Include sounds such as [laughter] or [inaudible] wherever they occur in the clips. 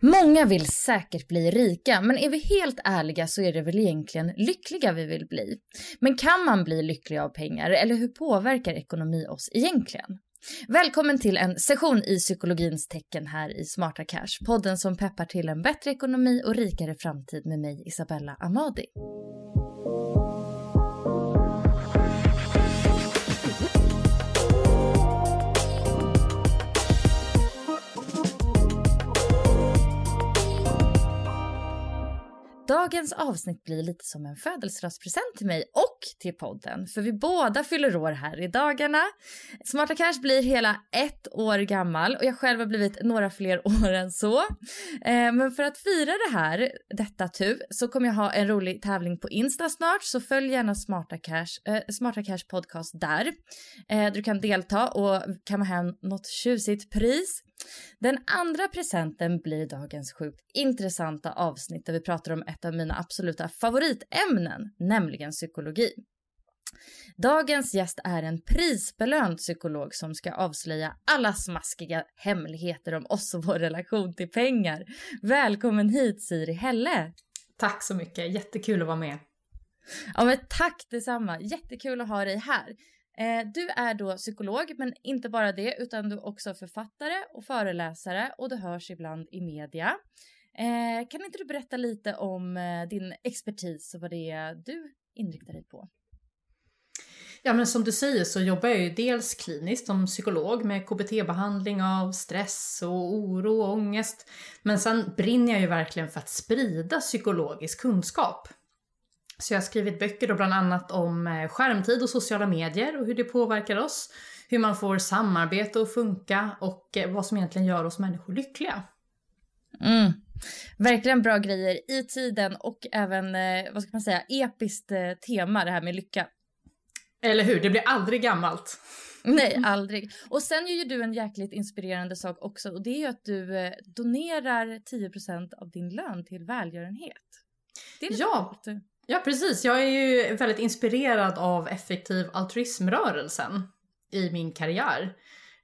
Många vill säkert bli rika, men är vi helt ärliga så är det väl egentligen lyckliga vi vill bli. Men kan man bli lycklig av pengar, eller hur påverkar ekonomi oss egentligen? Välkommen till en session i psykologins tecken här i Smarta Cash, podden som peppar till en bättre ekonomi och rikare framtid med mig Isabella Amadi. Dagens avsnitt blir lite som en födelsedagspresent till mig och till podden, för vi båda fyller år här i dagarna. Smarta Cash blir hela ett år gammal och jag själv har blivit några fler [laughs] år än så. Eh, men för att fira det här, detta tu, så kommer jag ha en rolig tävling på Insta snart, så följ gärna Smarta Cash, eh, Smarta Cash podcast där. Eh, du kan delta och kamma hem något tjusigt pris. Den andra presenten blir dagens sjukt intressanta avsnitt där vi pratar om ett av mina absoluta favoritämnen, nämligen psykologi. Dagens gäst är en prisbelönt psykolog som ska avslöja alla smaskiga hemligheter om oss och vår relation till pengar. Välkommen hit Siri Helle! Tack så mycket, jättekul att vara med. Ja men tack detsamma, jättekul att ha dig här. Eh, du är då psykolog, men inte bara det, utan du är också författare och föreläsare och du hörs ibland i media. Eh, kan inte du berätta lite om eh, din expertis och vad det är du inriktar dig på? Ja men som du säger så jobbar jag ju dels kliniskt som psykolog med KBT-behandling av stress och oro och ångest. Men sen brinner jag ju verkligen för att sprida psykologisk kunskap. Så jag har skrivit böcker då bland annat om eh, skärmtid och sociala medier och hur det påverkar oss. Hur man får samarbete att funka och eh, vad som egentligen gör oss människor lyckliga. Mm. Verkligen bra grejer i tiden och även, eh, vad ska man säga, episkt tema det här med lycka. Eller hur, det blir aldrig gammalt. [laughs] Nej, aldrig. Och sen gör ju du en jäkligt inspirerande sak också och det är ju att du donerar 10% av din lön till välgörenhet. Det är ja, coolt. Ja, precis. Jag är ju väldigt inspirerad av effektiv altruismrörelsen i min karriär.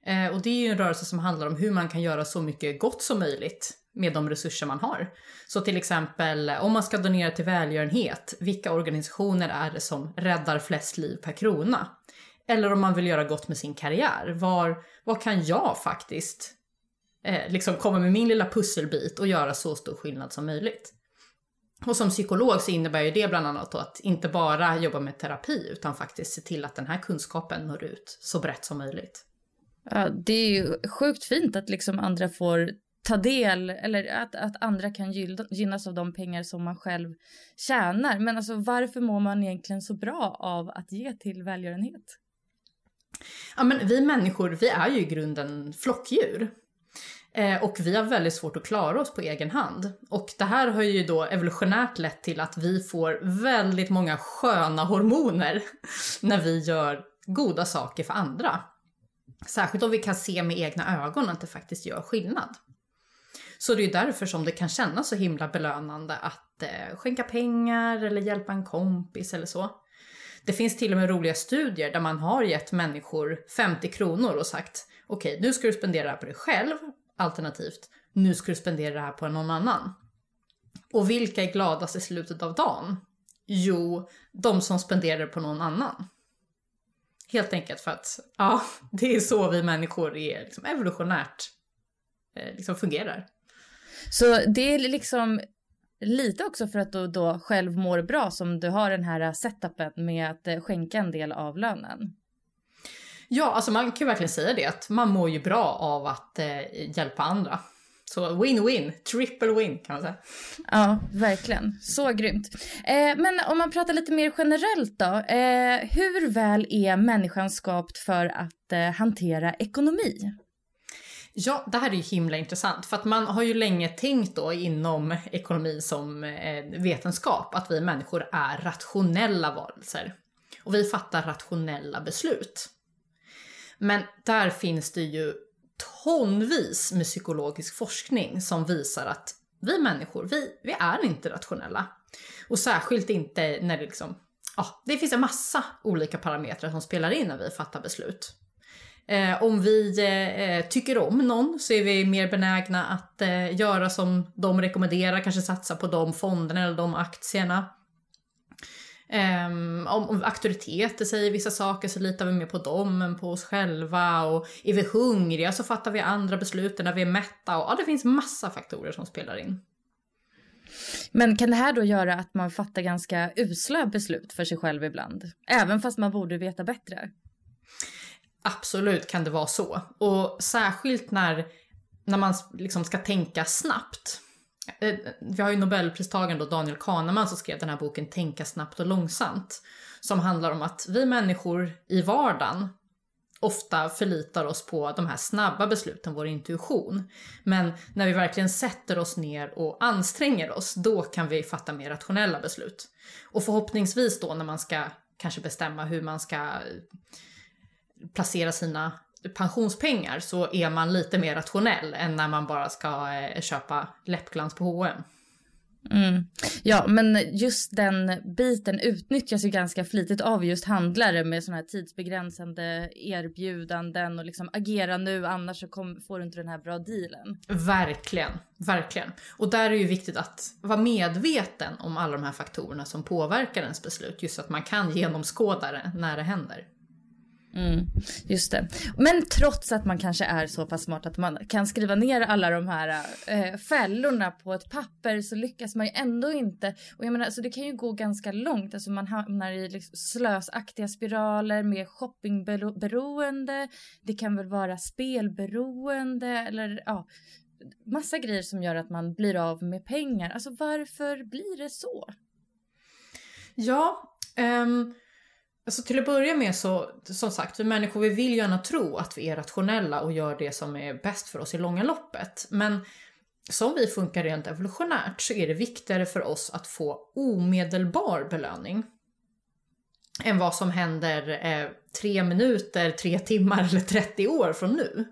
Eh, och det är ju en rörelse som handlar om hur man kan göra så mycket gott som möjligt med de resurser man har. Så till exempel om man ska donera till välgörenhet, vilka organisationer är det som räddar flest liv per krona? Eller om man vill göra gott med sin karriär, var, vad kan jag faktiskt eh, liksom komma med min lilla pusselbit och göra så stor skillnad som möjligt? Och som psykolog så innebär ju det bland annat att inte bara jobba med terapi utan faktiskt se till att den här kunskapen når ut så brett som möjligt. Ja, det är ju sjukt fint att liksom andra får ta del eller att, att andra kan gynnas av de pengar som man själv tjänar. Men alltså varför mår man egentligen så bra av att ge till välgörenhet? Ja men vi människor, vi är ju i grunden flockdjur. Eh, och vi har väldigt svårt att klara oss på egen hand. Och det här har ju då evolutionärt lett till att vi får väldigt många sköna hormoner [laughs] när vi gör goda saker för andra. Särskilt om vi kan se med egna ögon att det faktiskt gör skillnad. Så det är därför som det kan kännas så himla belönande att eh, skänka pengar eller hjälpa en kompis eller så. Det finns till och med roliga studier där man har gett människor 50 kronor och sagt okej, okay, nu ska du spendera det här på dig själv, alternativt nu ska du spendera det här på någon annan. Och vilka är gladast i slutet av dagen? Jo, de som spenderar det på någon annan. Helt enkelt för att ja, [laughs] det är så vi människor är liksom evolutionärt eh, liksom fungerar. Så det är liksom lite också för att du då själv mår bra som du har den här setupen med att eh, skänka en del av lönen. Ja, alltså man kan ju verkligen säga det att man mår ju bra av att eh, hjälpa andra. Så win-win, triple win kan man säga. Ja, verkligen. Så grymt. Eh, men om man pratar lite mer generellt då. Eh, hur väl är människan skapt för att eh, hantera ekonomi? Ja, det här är ju himla intressant för att man har ju länge tänkt då inom ekonomi som eh, vetenskap att vi människor är rationella varelser. Och vi fattar rationella beslut. Men där finns det ju tonvis med psykologisk forskning som visar att vi människor, vi, vi är inte rationella. Och särskilt inte när det liksom, ja, det finns en massa olika parametrar som spelar in när vi fattar beslut. Eh, om vi eh, tycker om någon så är vi mer benägna att eh, göra som de rekommenderar, kanske satsa på de fonderna eller de aktierna. Um, om, om auktoriteter säger vissa saker så litar vi mer på dem än på oss själva. Och är vi hungriga så fattar vi andra beslut när vi är mätta. Och, ja, det finns massa faktorer som spelar in. Men kan det här då göra att man fattar ganska usla beslut för sig själv ibland? Även fast man borde veta bättre? Absolut kan det vara så. Och särskilt när, när man liksom ska tänka snabbt. Eh, vi har ju nobelpristagaren då Daniel Kahneman som skrev den här boken Tänka snabbt och långsamt. Som handlar om att vi människor i vardagen ofta förlitar oss på de här snabba besluten, vår intuition. Men när vi verkligen sätter oss ner och anstränger oss, då kan vi fatta mer rationella beslut. Och förhoppningsvis då när man ska kanske bestämma hur man ska eh, placera sina pensionspengar så är man lite mer rationell än när man bara ska eh, köpa läppglans på H&M. Mm. Ja, men just den biten utnyttjas ju ganska flitigt av just handlare med sådana här tidsbegränsande erbjudanden och liksom agera nu annars så kom, får du inte den här bra dealen. Verkligen, verkligen. Och där är det ju viktigt att vara medveten om alla de här faktorerna som påverkar ens beslut. Just att man kan genomskåda det när det händer. Mm, just det. Men trots att man kanske är så pass smart att man kan skriva ner alla de här äh, fällorna på ett papper så lyckas man ju ändå inte. Och jag menar, alltså det kan ju gå ganska långt. Alltså man hamnar i liksom slösaktiga spiraler med shoppingberoende. Det kan väl vara spelberoende eller ja, massa grejer som gör att man blir av med pengar. Alltså varför blir det så? Ja, um Alltså till att börja med så, som sagt, vi människor vi vill gärna tro att vi är rationella och gör det som är bäst för oss i långa loppet. Men som vi funkar rent evolutionärt så är det viktigare för oss att få omedelbar belöning än vad som händer eh, tre minuter, tre timmar eller 30 år från nu.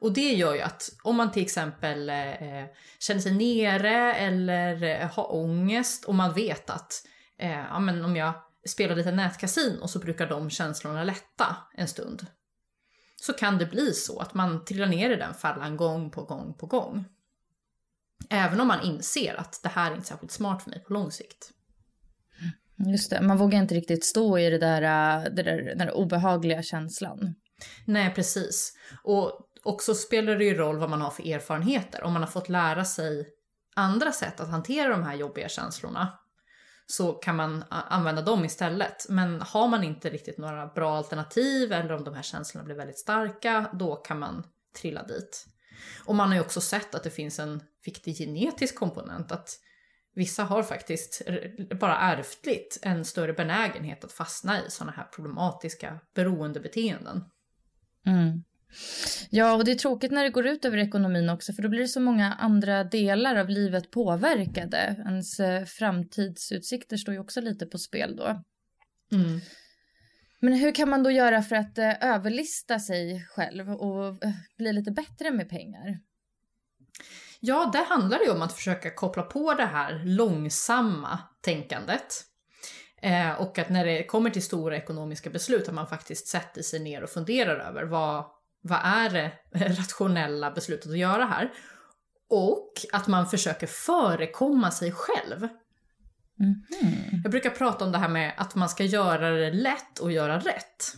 Och det gör ju att om man till exempel eh, känner sig nere eller eh, har ångest och man vet att eh, ja, men om jag spelar lite nätkasin och så brukar de känslorna lätta en stund. Så kan det bli så att man trillar ner i den fällan gång på gång på gång. Även om man inser att det här är inte särskilt smart för mig på lång sikt. Just det, man vågar inte riktigt stå i det där, det där, den där obehagliga känslan. Nej, precis. Och också spelar det ju roll vad man har för erfarenheter. Om man har fått lära sig andra sätt att hantera de här jobbiga känslorna så kan man använda dem istället. Men har man inte riktigt några bra alternativ eller om de här känslorna blir väldigt starka, då kan man trilla dit. Och man har ju också sett att det finns en viktig genetisk komponent, att vissa har faktiskt bara ärftligt en större benägenhet att fastna i sådana här problematiska beroendebeteenden. Mm. Ja, och det är tråkigt när det går ut över ekonomin också för då blir det så många andra delar av livet påverkade. Ens eh, framtidsutsikter står ju också lite på spel då. Mm. Men hur kan man då göra för att eh, överlista sig själv och eh, bli lite bättre med pengar? Ja, det handlar ju om att försöka koppla på det här långsamma tänkandet. Eh, och att när det kommer till stora ekonomiska beslut att man faktiskt sätter sig ner och funderar över vad, vad är det [laughs] rationella beslutet att göra här? Och att man försöker förekomma sig själv. Mm. Jag brukar prata om det här med att man ska göra det lätt och göra rätt.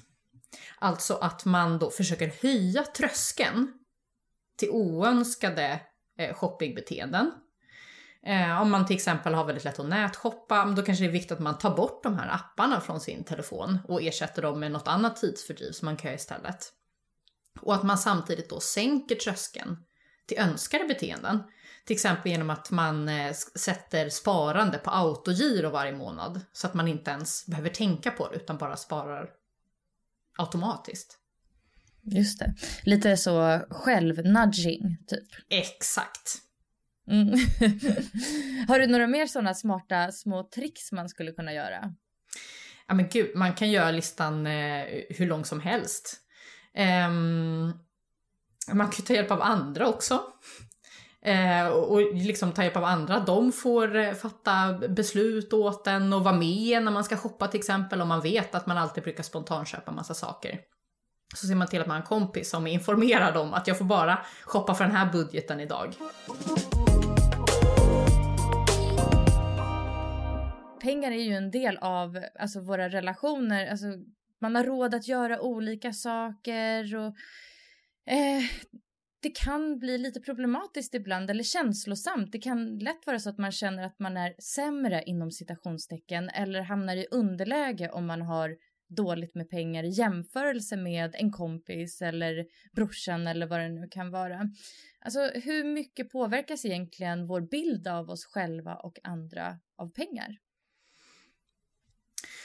Alltså att man då försöker höja tröskeln till oönskade eh, shoppingbeteenden. Eh, om man till exempel har väldigt lätt att nätshoppa, då kanske det är viktigt att man tar bort de här apparna från sin telefon och ersätter dem med något annat tidsfördriv som man kan göra istället. Och att man samtidigt då sänker tröskeln till önskade beteenden. Till exempel genom att man eh, sätter sparande på autogiro varje månad så att man inte ens behöver tänka på det utan bara sparar automatiskt. Just det. Lite så självnudging, typ. Exakt. Mm. [laughs] Har du några mer sådana smarta små tricks man skulle kunna göra? Ja men gud, man kan göra listan eh, hur lång som helst. Ehm, man kan ta hjälp av andra också. Eh, och liksom ta hjälp av andra. De får eh, fatta beslut åt en och vara med när man ska shoppa till exempel. Om man vet att man alltid brukar spontanköpa massa saker. Så ser man till att man har en kompis som informerar dem om att jag får bara shoppa för den här budgeten idag. Pengar är ju en del av alltså, våra relationer. Alltså, man har råd att göra olika saker och eh, det kan bli lite problematiskt ibland eller känslosamt. Det kan lätt vara så att man känner att man är sämre inom citationstecken eller hamnar i underläge om man har dåligt med pengar i jämförelse med en kompis eller brorsan eller vad det nu kan vara. Alltså hur mycket påverkas egentligen vår bild av oss själva och andra av pengar?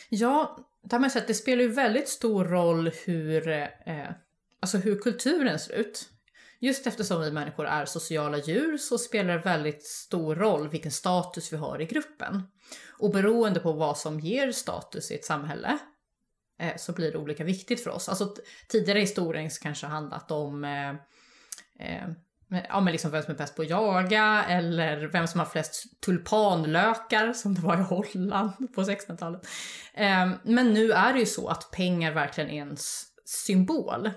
Ja, det har man att det spelar ju väldigt stor roll hur, eh, alltså hur kulturen ser ut. Just eftersom vi människor är sociala djur så spelar det väldigt stor roll vilken status vi har i gruppen. Och beroende på vad som ger status i ett samhälle eh, så blir det olika viktigt för oss. Alltså tidigare i historien kanske handlat om eh, eh, ja, men liksom vem som är bäst på att jaga eller vem som har flest tulpanlökar som det var i Holland på 1600-talet. Ehm, men nu är det ju så att pengar verkligen är en symbol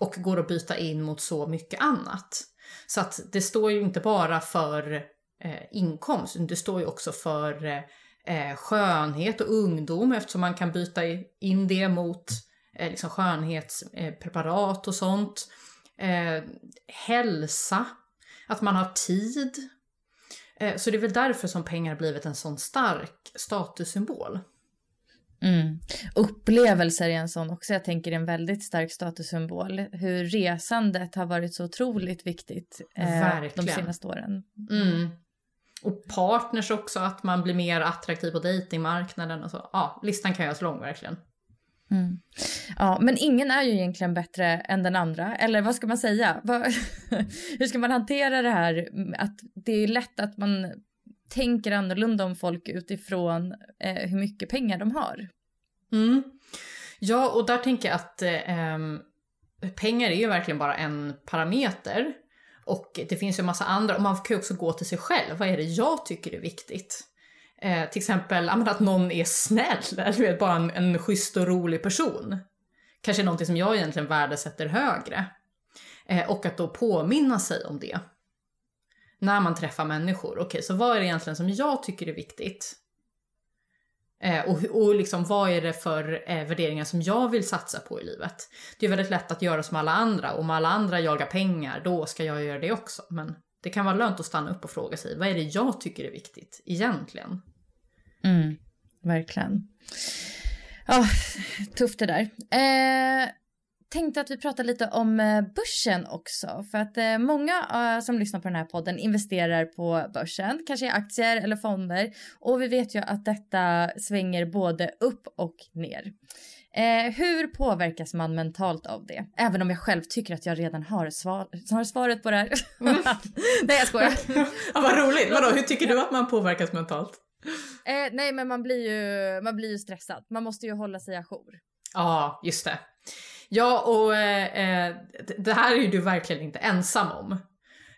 och går att byta in mot så mycket annat. Så att det står ju inte bara för eh, inkomst, det står ju också för eh, skönhet och ungdom eftersom man kan byta in det mot eh, liksom skönhetspreparat och sånt. Eh, hälsa, att man har tid. Eh, så det är väl därför som pengar blivit en sån stark statussymbol. Mm. Upplevelser är en sån också. Jag tänker en väldigt stark statussymbol. Hur resandet har varit så otroligt viktigt eh, de senaste åren. Mm. Och partners också, att man blir mer attraktiv på dejtingmarknaden och så. Ja, listan kan göras lång verkligen. Mm. Ja, men ingen är ju egentligen bättre än den andra. Eller vad ska man säga? [laughs] Hur ska man hantera det här mm, att det är lätt att man tänker annorlunda om folk utifrån eh, hur mycket pengar de har. Mm. Ja, och där tänker jag att eh, pengar är ju verkligen bara en parameter. Och det finns ju en massa andra, och man kan ju också gå till sig själv. Vad är det jag tycker är viktigt? Eh, till exempel att någon är snäll, [laughs] eller vet, bara en, en schysst och rolig person. Kanske någonting som jag egentligen värdesätter högre. Eh, och att då påminna sig om det när man träffar människor. Okej, okay, så vad är det egentligen som jag tycker är viktigt? Eh, och, och liksom, vad är det för eh, värderingar som jag vill satsa på i livet? Det är väldigt lätt att göra som alla andra. Om alla andra jagar pengar, då ska jag göra det också. Men det kan vara lönt att stanna upp och fråga sig, vad är det jag tycker är viktigt egentligen? Mm, verkligen. Oh, tufft det där. Eh, tänkte att vi pratar lite om eh, börsen också. För att eh, många uh, som lyssnar på den här podden investerar på börsen, kanske i aktier eller fonder. Och vi vet ju att detta svänger både upp och ner. Eh, hur påverkas man mentalt av det? Även om jag själv tycker att jag redan har, svar har svaret på det här. Mm. [laughs] nej jag skojar. [laughs] ja, vad roligt. Vadå, hur tycker du att man påverkas mentalt? Eh, nej men man blir, ju, man blir ju stressad. Man måste ju hålla sig ajour. Ja, just det. Ja, och eh, eh det här är ju du verkligen inte ensam om.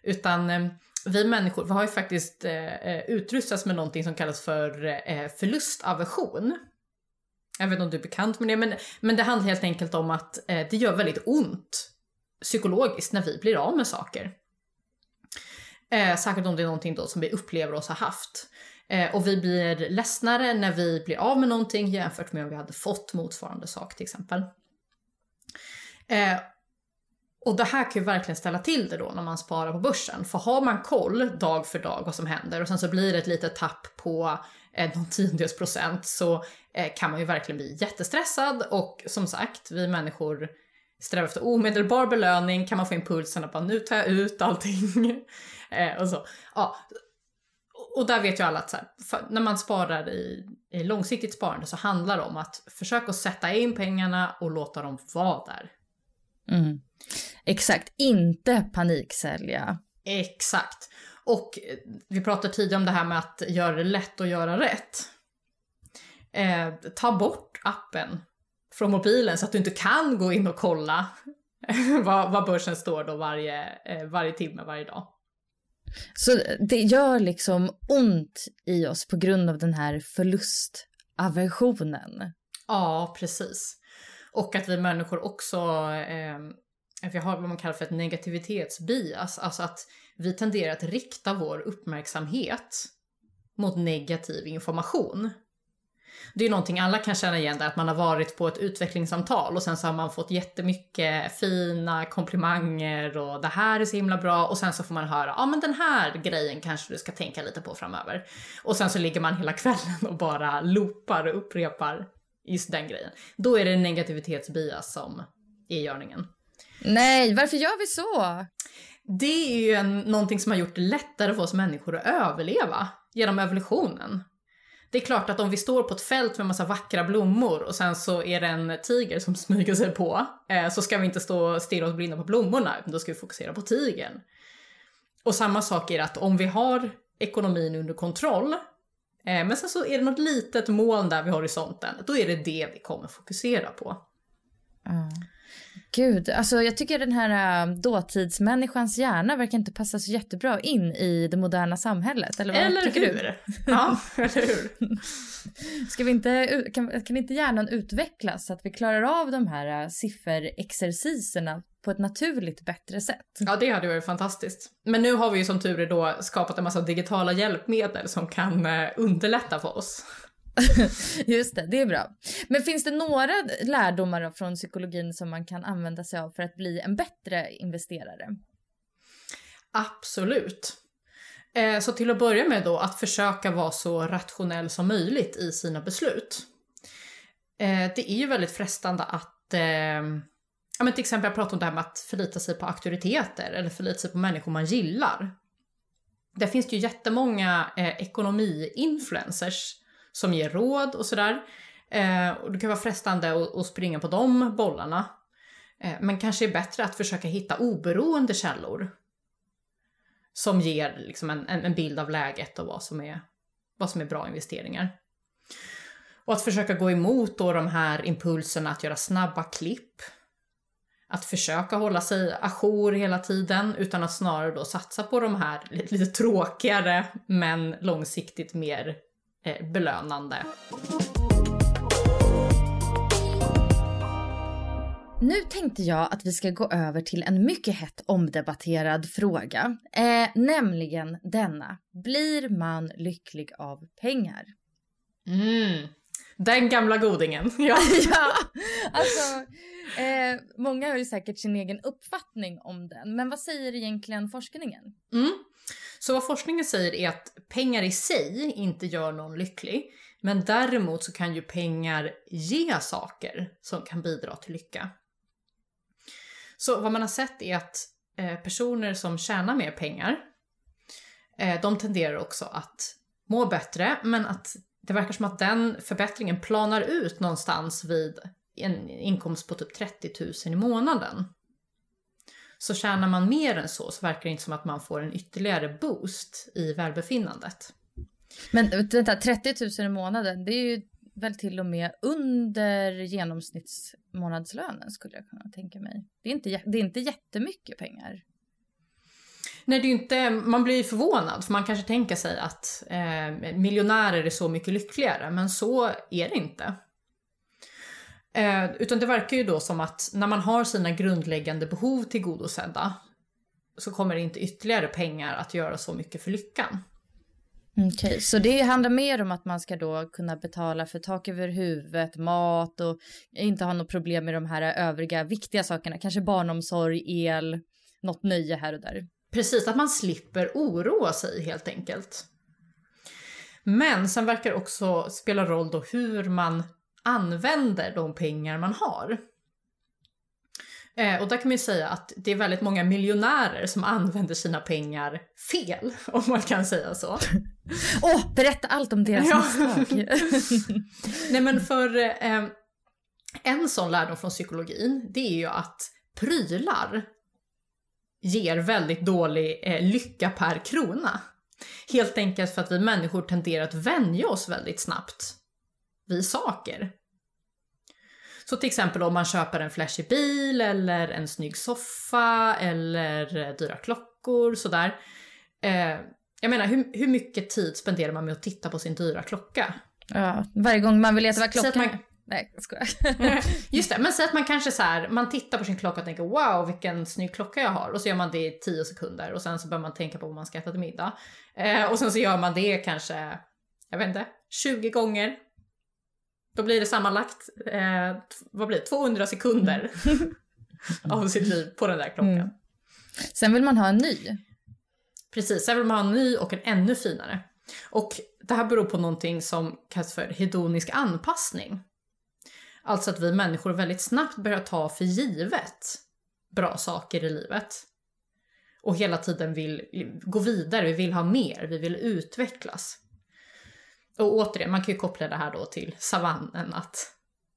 Utan eh, vi människor vi har ju faktiskt eh, eh utrustats med någonting som kallas för eh, eh, förlustaversion. Jag vet inte om du är bekant med det, men, men det handlar helt enkelt om att eh, det gör väldigt ont psykologiskt när vi blir av med saker. Eh, särskilt om det är någonting då som vi upplever oss ha haft. Eh, och vi blir ledsnare när vi blir av med någonting jämfört med om vi hade fått motsvarande sak till exempel. Eh, och det här kan ju verkligen ställa till det då när man sparar på börsen. För har man koll dag för dag vad som händer och sen så blir det ett litet tapp på eh, någon tiondels procent så eh, kan man ju verkligen bli jättestressad och som sagt, vi människor strävar efter omedelbar belöning, kan man få impulsen att bara nu tar jag ut allting. [laughs] Eh, och så. Ja. Och där vet ju alla att här, när man sparar i, i långsiktigt sparande så handlar det om att försöka sätta in pengarna och låta dem vara där. Mm. Exakt, inte paniksälja. Exakt. Och eh, vi pratade tidigare om det här med att göra det lätt att göra rätt. Eh, ta bort appen från mobilen så att du inte kan gå in och kolla [laughs] vad, vad börsen står då varje, eh, varje timme, varje dag. Så det gör liksom ont i oss på grund av den här förlustaversionen? Ja, precis. Och att vi människor också eh, vi har vad man kallar för ett negativitetsbias, alltså att vi tenderar att rikta vår uppmärksamhet mot negativ information. Det är någonting alla kan känna igen där, att man har varit på ett utvecklingssamtal och sen så har man fått jättemycket fina komplimanger och det här är så himla bra och sen så får man höra, ja ah, men den här grejen kanske du ska tänka lite på framöver. Och sen så ligger man hela [laughs] kvällen och bara loopar och upprepar just den grejen. Då är det negativitetsbias som är görningen. Nej, varför gör vi så? Det är ju en, någonting som har gjort det lättare för oss människor att överleva genom evolutionen. Det är klart att om vi står på ett fält med massa vackra blommor och sen så är det en tiger som [laughs] smyger sig på, eh, så ska vi inte stå och stirra oss blinda på blommorna, utan då ska vi fokusera på tigern. Och samma sak är att om vi har ekonomin under kontroll, eh, men sen så är det något litet moln där vid horisonten, då är det det vi kommer fokusera på. Mm. Gud, alltså jag tycker den här äh, dåtidsmänniskans hjärna verkar inte passa så jättebra in i det moderna samhället. Eller vad eller tycker hur? du? Ja, [laughs] eller hur? [laughs] Ska vi inte, kan, kan inte hjärnan utvecklas så att vi klarar av de här äh, sifferexerciserna på ett naturligt bättre sätt? Ja, det hade varit fantastiskt. Men nu har vi ju som tur är då skapat en massa digitala hjälpmedel som kan äh, underlätta för oss. [laughs] Just det, det är bra. Men finns det några lärdomar från psykologin som man kan använda sig av för att bli en bättre investerare? Absolut. Eh, så till att börja med då att försöka vara så rationell som möjligt i sina beslut. Eh, det är ju väldigt frestande att eh, Ja, men till exempel jag pratade om det här med att förlita sig på auktoriteter eller förlita sig på människor man gillar. Där finns det ju jättemånga eh, ekonomi-influencers som ger råd och sådär. Eh, och det kan vara frestande att, att springa på de bollarna. Eh, men kanske är bättre att försöka hitta oberoende källor. Som ger liksom en, en, bild av läget och vad som, är, vad som är bra investeringar. Och att försöka gå emot då de här impulserna att göra snabba klipp. Att försöka hålla sig ajour hela tiden utan att snarare då satsa på de här lite, lite tråkigare men långsiktigt mer belönande. Nu tänkte jag att vi ska gå över till en mycket hett omdebatterad fråga. Eh, nämligen denna. Blir man lycklig av pengar? Mm. Den gamla godingen. [laughs] Ja, [laughs] ja alltså eh, många har ju säkert sin egen uppfattning om den. Men vad säger egentligen forskningen? Mm. Så vad forskningen säger är att pengar i sig inte gör någon lycklig. Men däremot så kan ju pengar ge saker som kan bidra till lycka. Så vad man har sett är att eh, personer som tjänar mer pengar, eh, de tenderar också att må bättre, men att det verkar som att den förbättringen planar ut någonstans vid en inkomst på typ 30 000 i månaden. Så tjänar man mer än så så verkar det inte som att man får en ytterligare boost i välbefinnandet. Men vänta, 30 000 i månaden, det är ju väl till och med under genomsnittsmånadslönen skulle jag kunna tänka mig. Det är inte, det är inte jättemycket pengar. Nej, det är inte, man blir förvånad för man kanske tänker sig att eh, miljonärer är så mycket lyckligare, men så är det inte. Eh, utan det verkar ju då som att när man har sina grundläggande behov tillgodosedda så kommer inte ytterligare pengar att göra så mycket för lyckan. Okej, okay, så det handlar mer om att man ska då kunna betala för tak över huvudet, mat och inte ha något problem med de här övriga viktiga sakerna, kanske barnomsorg, el, något nöje här och där. Precis, att man slipper oroa sig helt enkelt. Men sen verkar det också spela roll då hur man använder de pengar man har. Eh, och där kan man ju säga att det är väldigt många miljonärer som använder sina pengar fel, [laughs] om man kan säga så. [laughs] Åh, oh, berätta allt om deras ja. misstag! [laughs] Nej men för eh, en sån lärdom från psykologin, det är ju att prylar ger väldigt dålig eh, lycka per krona. Helt enkelt för att vi människor tenderar att vänja oss väldigt snabbt vid saker. Så till exempel om man köper en flashig bil eller en snygg soffa eller eh, dyra klockor sådär. Eh, jag menar hur, hur mycket tid spenderar man med att titta på sin dyra klocka? Ja, varje gång man vill veta vad klockan är. Nej, jag skojar. [laughs] Just det, men säg att man kanske så här, man tittar på sin klocka och tänker wow vilken snygg klocka jag har och så gör man det i 10 sekunder och sen så börjar man tänka på vad man ska äta till middag. Eh, och sen så gör man det kanske, jag vet inte, 20 gånger. Då blir det sammanlagt, eh, vad blir det, 200 sekunder mm. av sitt liv på den där klockan. Mm. Sen vill man ha en ny. Precis, sen vill man ha en ny och en ännu finare. Och det här beror på någonting som kallas för hedonisk anpassning. Alltså att vi människor väldigt snabbt börjar ta för givet bra saker i livet. Och hela tiden vill gå vidare, vi vill ha mer, vi vill utvecklas. Och återigen, man kan ju koppla det här då till savannen att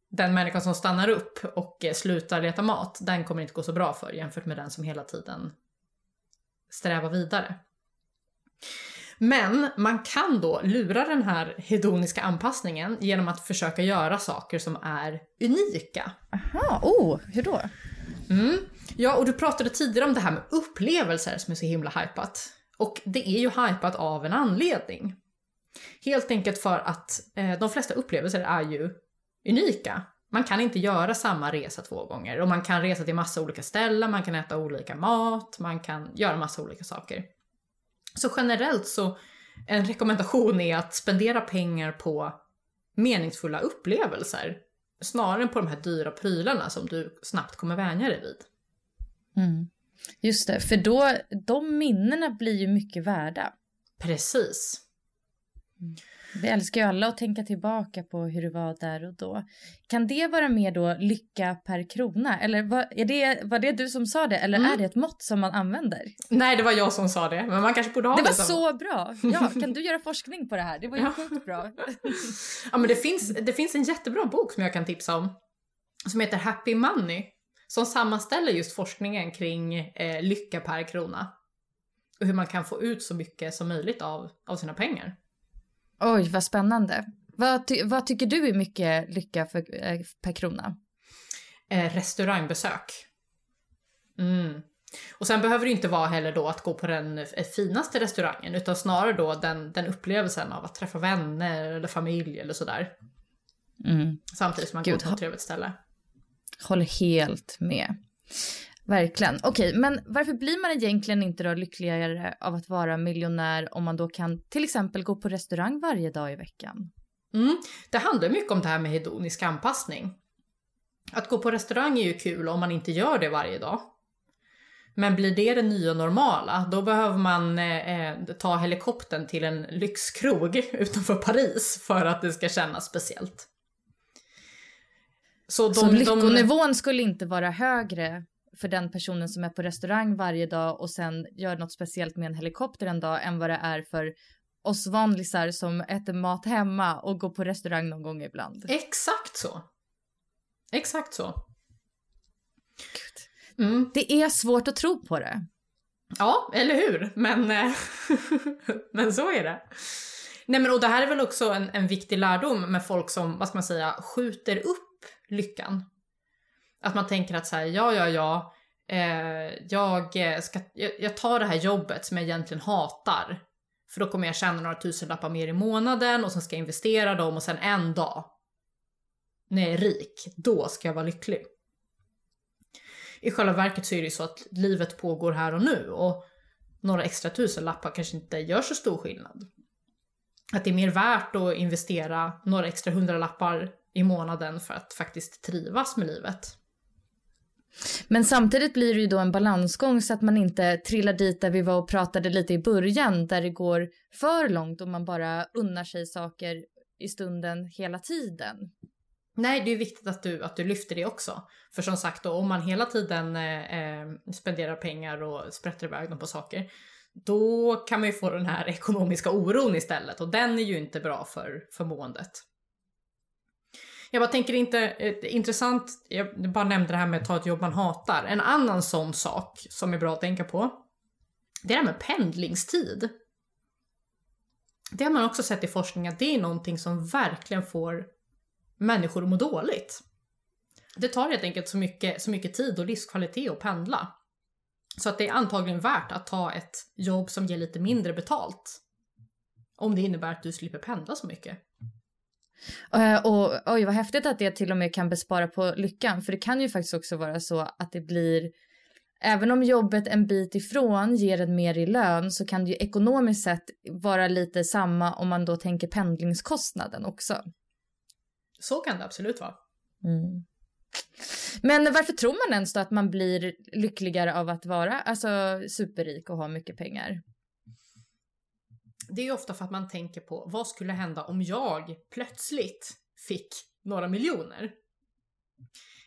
den människan som stannar upp och slutar leta mat, den kommer inte gå så bra för jämfört med den som hela tiden strävar vidare. Men man kan då lura den här hedoniska anpassningen genom att försöka göra saker som är unika. Aha, oh, hur då? Mm. Ja, och du pratade tidigare om det här med upplevelser som är så himla hypat. Och det är ju hypat av en anledning. Helt enkelt för att eh, de flesta upplevelser är ju unika. Man kan inte göra samma resa två gånger och man kan resa till massa olika ställen, man kan äta olika mat, man kan göra massa olika saker. Så generellt så, en rekommendation är att spendera pengar på meningsfulla upplevelser snarare än på de här dyra prylarna som du snabbt kommer vänja dig vid. Mm. Just det, för då, de minnena blir ju mycket värda. Precis. Mm. Vi älskar ju alla att tänka tillbaka på hur det var där och då. Kan det vara mer då lycka per krona? Eller var, är det, var det du som sa det? Eller mm. är det ett mått som man använder? Nej, det var jag som sa det. Men man kanske borde ha det. Det var så bra! Ja, kan du göra forskning på det här? Det var ju sjukt bra. [laughs] ja, men det finns, det finns en jättebra bok som jag kan tipsa om. Som heter Happy Money. Som sammanställer just forskningen kring eh, lycka per krona. Och hur man kan få ut så mycket som möjligt av, av sina pengar. Oj, vad spännande. Vad, ty vad tycker du är mycket lycka för, eh, per krona? Eh, restaurangbesök. Mm. Och sen behöver det inte vara heller då att gå på den eh, finaste restaurangen utan snarare då den, den upplevelsen av att träffa vänner eller familj eller sådär. Mm. Samtidigt som man Gud, går på ett trevligt ställe. Håller helt med. Verkligen. Okej, okay, men varför blir man egentligen inte då lyckligare av att vara miljonär om man då kan till exempel gå på restaurang varje dag i veckan? Mm, det handlar mycket om det här med hedonisk anpassning. Att gå på restaurang är ju kul om man inte gör det varje dag. Men blir det det nya normala, då behöver man eh, eh ta helikoptern till en lyxkrog [laughs] utanför Paris för att det ska kännas speciellt. Så, de, Så lyckonivån de... skulle inte vara högre för den personen som är på restaurang varje dag och sen gör något speciellt med en helikopter en dag än vad det är för oss vanlisar som äter mat hemma och går på restaurang någon gång ibland. Exakt så. Exakt så. Mm. Det är svårt att tro på det. Ja, eller hur? Men, eh, [laughs] men så är det. Nej men och det här är väl också en, en viktig lärdom med folk som, vad ska man säga, skjuter upp lyckan. Att man tänker att så här, ja, ja, ja, eh, jag, eh, ska, jag, jag tar det här jobbet som jag egentligen hatar. För då kommer jag tjäna några tusenlappar mer i månaden och sen ska jag investera dem och sen en dag, när jag är rik, då ska jag vara lycklig. I själva verket så är det ju så att livet pågår här och nu och några extra tusenlappar kanske inte gör så stor skillnad. Att det är mer värt att investera några extra hundralappar i månaden för att faktiskt trivas med livet. Men samtidigt blir det ju då en balansgång så att man inte trillar dit där vi var och pratade lite i början där det går för långt och man bara unnar sig saker i stunden hela tiden. Nej, det är viktigt att du, att du lyfter det också. För som sagt, då, om man hela tiden eh, eh, spenderar pengar och sprätter iväg dem på saker, då kan man ju få den här ekonomiska oron istället och den är ju inte bra för, för måendet. Jag bara tänker inte, eh, intressant, jag bara nämnde det här med att ta ett jobb man hatar. En annan sån sak som är bra att tänka på, det är det här med pendlingstid. Det har man också sett i forskning att det är någonting som verkligen får människor att må dåligt. Det tar helt enkelt så mycket, så mycket tid och livskvalitet att pendla. Så att det är antagligen värt att ta ett jobb som ger lite mindre betalt. Om det innebär att du slipper pendla så mycket. Uh, och oj, vad häftigt att det till och med kan bespara på lyckan. För det kan ju faktiskt också vara så att det blir Även om jobbet en bit ifrån ger en mer i lön så kan det ju ekonomiskt sett vara lite samma om man då tänker pendlingskostnaden också. Så kan det absolut vara. Mm. Men varför tror man ens då att man blir lyckligare av att vara alltså, superrik och ha mycket pengar? Det är ju ofta för att man tänker på vad skulle hända om jag plötsligt fick några miljoner?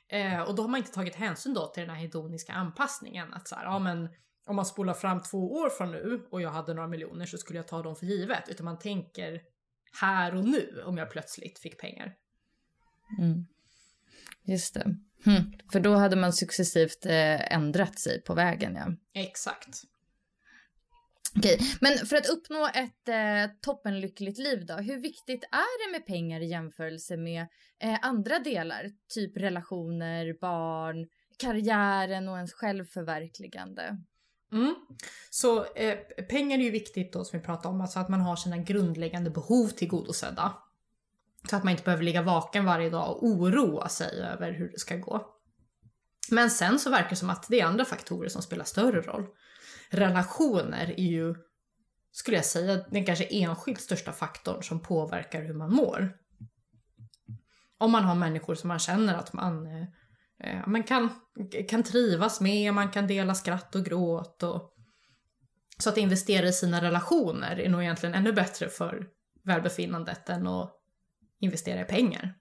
Eh, och då har man inte tagit hänsyn då till den här hedoniska anpassningen. Att så här, ja men om man spolar fram två år från nu och jag hade några miljoner så skulle jag ta dem för givet. Utan man tänker här och nu om jag plötsligt fick pengar. Mm. Just det. Hm. För då hade man successivt eh, ändrat sig på vägen, ja. Exakt. Okej, men för att uppnå ett eh, toppenlyckligt liv då, hur viktigt är det med pengar i jämförelse med eh, andra delar? Typ relationer, barn, karriären och ens självförverkligande. Mm. Så eh, pengar är ju viktigt då som vi pratade om, alltså att man har sina grundläggande behov tillgodosedda. Så att man inte behöver ligga vaken varje dag och oroa sig över hur det ska gå. Men sen så verkar det som att det är andra faktorer som spelar större roll. Relationer är ju, skulle jag säga, den kanske enskilt största faktorn som påverkar hur man mår. Om man har människor som man känner att man, eh, man kan, kan trivas med, man kan dela skratt och gråt. Och, så att investera i sina relationer är nog egentligen ännu bättre för välbefinnandet än att investera i pengar.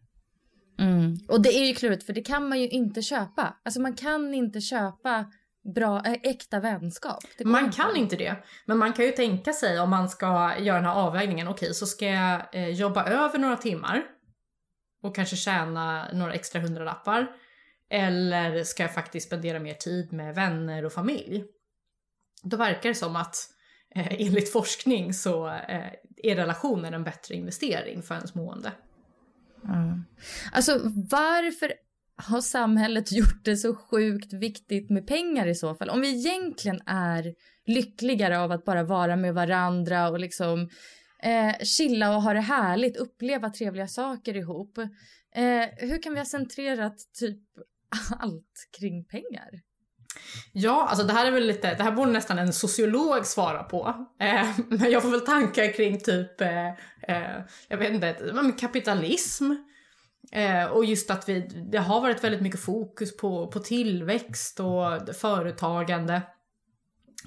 Mm. Och det är ju klurigt för det kan man ju inte köpa. Alltså man kan inte köpa bra, äh, äkta vänskap. Man kan inte det. Men man kan ju tänka sig om man ska göra den här avvägningen. Okej, så ska jag eh, jobba över några timmar och kanske tjäna några extra hundralappar. Eller ska jag faktiskt spendera mer tid med vänner och familj? Då verkar det som att eh, enligt forskning så eh, är relationer en bättre investering för ens mående. Mm. Alltså varför har samhället [laughs] gjort det så sjukt viktigt med pengar i så fall? Om vi egentligen är lyckligare av att bara vara med varandra och liksom eh, chilla och ha det härligt, uppleva trevliga saker ihop. Eh, hur kan vi ha centrerat typ [laughs] allt kring pengar? Ja, alltså det här är väl lite, det här borde nästan en sociolog svara på. Eh, men jag får väl tankar kring typ, eh, eh jag vet inte, kapitalism. Eh, och just att vi, det har varit väldigt mycket fokus på, på tillväxt och företagande.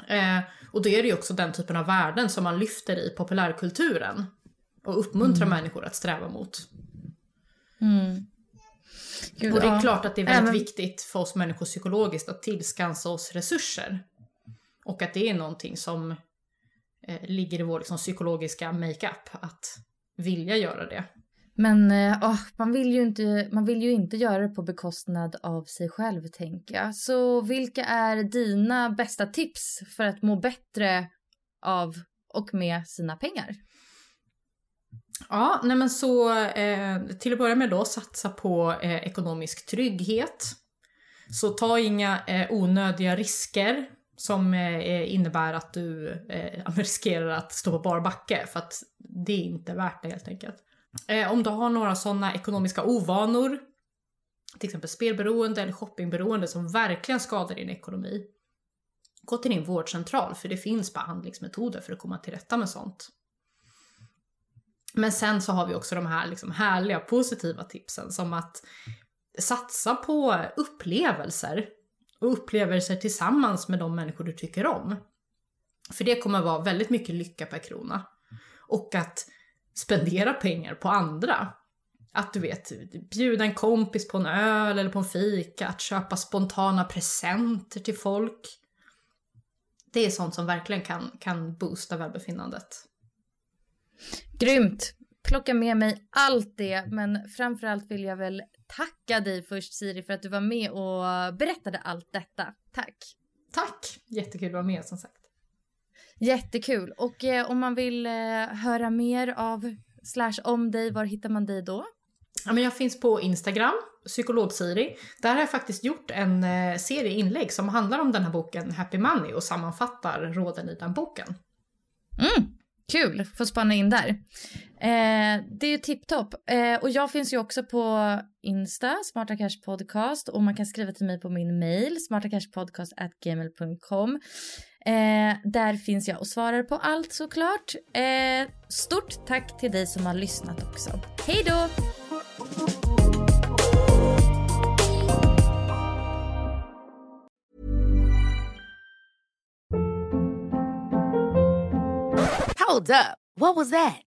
Eh, och då är det ju också den typen av värden som man lyfter i populärkulturen. Och uppmuntrar mm. människor att sträva mot. Mm. Gud, och det är ja. klart att det är väldigt Även... viktigt för oss människor psykologiskt att tillskansa oss resurser. Och att det är någonting som eh, ligger i vår liksom, psykologiska makeup, att vilja göra det. Men oh, man, vill ju inte, man vill ju inte göra det på bekostnad av sig själv, tänker jag. Så vilka är dina bästa tips för att må bättre av och med sina pengar? Ja, nej men så eh, till att börja med då satsa på eh, ekonomisk trygghet. Så ta inga eh, onödiga risker som eh, eh innebär att du eh, [laughs] riskerar att stå på bar backe för att det är inte värt det helt enkelt. Eh, om du har några sådana ekonomiska ovanor, till exempel spelberoende eller shoppingberoende som verkligen skadar din ekonomi, gå till din vårdcentral för det finns behandlingsmetoder för att komma till rätta med sånt. Men sen så har vi också de här liksom härliga positiva tipsen som att satsa på upplevelser och upplevelser tillsammans med de människor du tycker om. För det kommer vara väldigt mycket lycka per krona. Och att spendera pengar på andra. Att du vet, bjuda en kompis på en öl eller på en fika, att köpa spontana presenter till folk. Det är sånt som verkligen kan, kan boosta välbefinnandet. Grymt! Plocka med mig allt det, men framförallt vill jag väl tacka dig först Siri för att du var med och berättade allt detta. Tack! Tack! Jättekul att vara med som sagt. Jättekul. Och eh, om man vill eh, höra mer av slash om dig, var hittar man dig då? Ja, men jag finns på Instagram, psykolog-Siri. Där har jag faktiskt gjort en eh, serie inlägg som handlar om den här boken Happy Money och sammanfattar råden i den boken. Mm. Kul, få spana in där. Eh, det är ju tipptopp. Eh, och jag finns ju också på Insta, Smarta Cash Podcast. Och man kan skriva till mig på min mail, smartacashpodcast.gmail.com. Eh, där finns jag och svarar på allt såklart. Eh, stort tack till dig som har lyssnat också. Hej då! Hold up. What was that?